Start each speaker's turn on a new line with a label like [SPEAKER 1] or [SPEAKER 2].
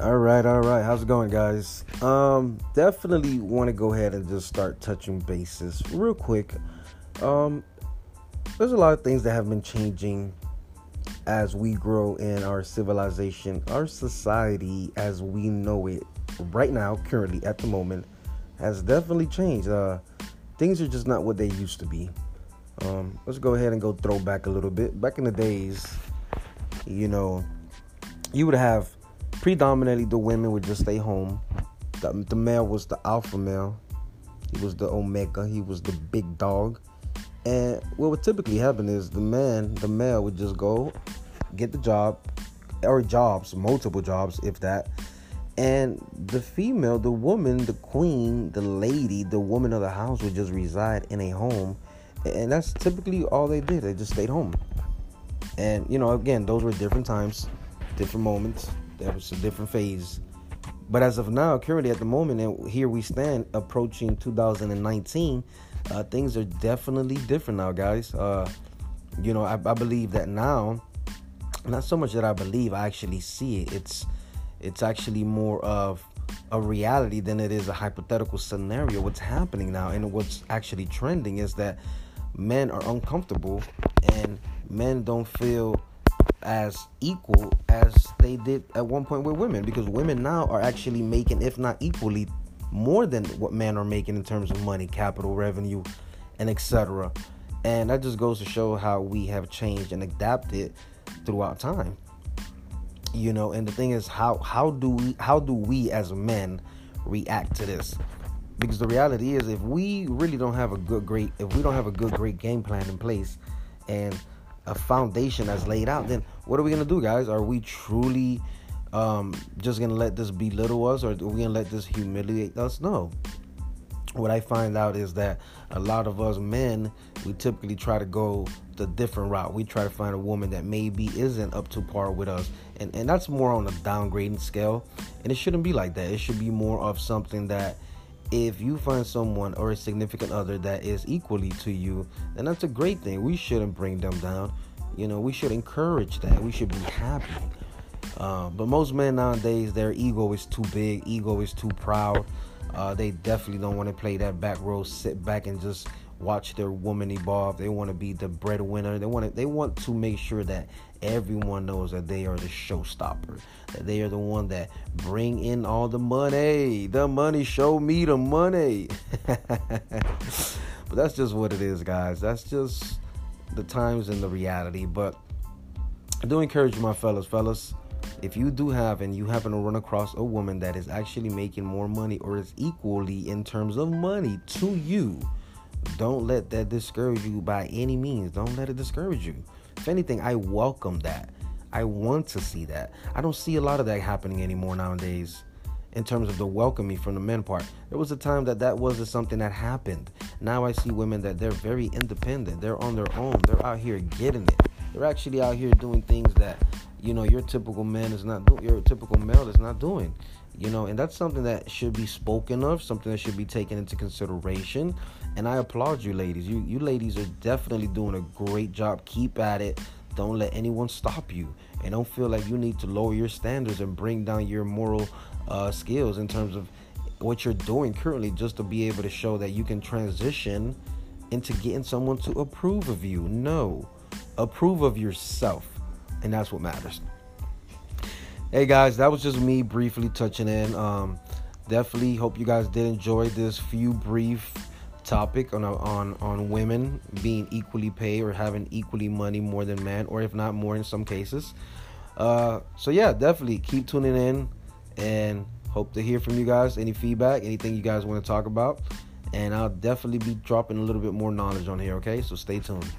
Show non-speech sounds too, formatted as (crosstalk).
[SPEAKER 1] All right, all right. How's it going, guys? Um, definitely want to go ahead and just start touching bases real quick. Um, there's a lot of things that have been changing as we grow in our civilization, our society as we know it right now, currently at the moment, has definitely changed. Uh, things are just not what they used to be. Um, let's go ahead and go throw back a little bit. Back in the days, you know, you would have predominantly the women would just stay home. The, the male was the alpha male. He was the omega. He was the big dog. And what would typically happen is the man, the male, would just go get the job or jobs, multiple jobs, if that. And the female, the woman, the queen, the lady, the woman of the house would just reside in a home. And that's typically all they did. They just stayed home. And, you know, again, those were different times, different moments, that was a different phase. But as of now, currently at the moment, and here we stand approaching 2019, uh, things are definitely different now, guys. Uh, you know, I, I, believe that now, not so much that I believe, I actually see it. It's it's actually more of a reality than it is a hypothetical scenario. What's happening now and what's actually trending is that men are uncomfortable and men don't feel as equal as they did at one point with women because women now are actually making if not equally more than what men are making in terms of money capital revenue and etc and that just goes to show how we have changed and adapted throughout time. You know and the thing is how how do we how do we as men react to this? Because the reality is if we really don't have a good great if we don't have a good great game plan in place and a foundation that's laid out, then what are we gonna do, guys? Are we truly um, just gonna let this belittle us, or are we gonna let this humiliate us? No. What I find out is that a lot of us men, we typically try to go the different route. We try to find a woman that maybe isn't up to par with us, and and that's more on a downgrading scale. And it shouldn't be like that. It should be more of something that if you find someone or a significant other that is equally to you, then that's a great thing. We shouldn't bring them down. You know, we should encourage that. We should be happy. Uh, but most men nowadays, their ego is too big, ego is too proud. Uh, they definitely don't want to play that back row, sit back and just watch their woman evolve. They want to be the breadwinner. They want to, they want to make sure that everyone knows that they are the showstopper. That they are the one that bring in all the money. The money, show me the money. (laughs) but that's just what it is, guys. That's just the times and the reality. But I do encourage my fellas, fellas. If you do have and you happen to run across a woman that is actually making more money or is equally in terms of money to you, don't let that discourage you by any means. Don't let it discourage you. If anything, I welcome that. I want to see that. I don't see a lot of that happening anymore nowadays in terms of the welcoming from the men part. There was a time that that wasn't something that happened. Now I see women that they're very independent. They're on their own. They're out here getting it. They're actually out here doing things that you know your typical man is not doing. Your typical male is not doing you know and that's something that should be spoken of something that should be taken into consideration. And i applaud you ladies. You you ladies are definitely doing a great job. Keep at it. Don't let anyone stop you. And don't feel like you need to lower your standards and bring down your moral uh, skills in terms of what you're doing currently just to be able to show that you can transition into getting someone to approve of you. No. Approve of yourself and that's what matters hey guys, that was just me briefly touching in. Um, definitely hope you guys did enjoy this few brief topic on on on women being equally paid or having equally money more than men, or if not more in some cases. Uh, so yeah, definitely keep tuning in and hope to hear from you guys. Any feedback, anything you guys want to talk about, and I'll definitely be dropping a little bit more knowledge on here. Okay, so stay tuned.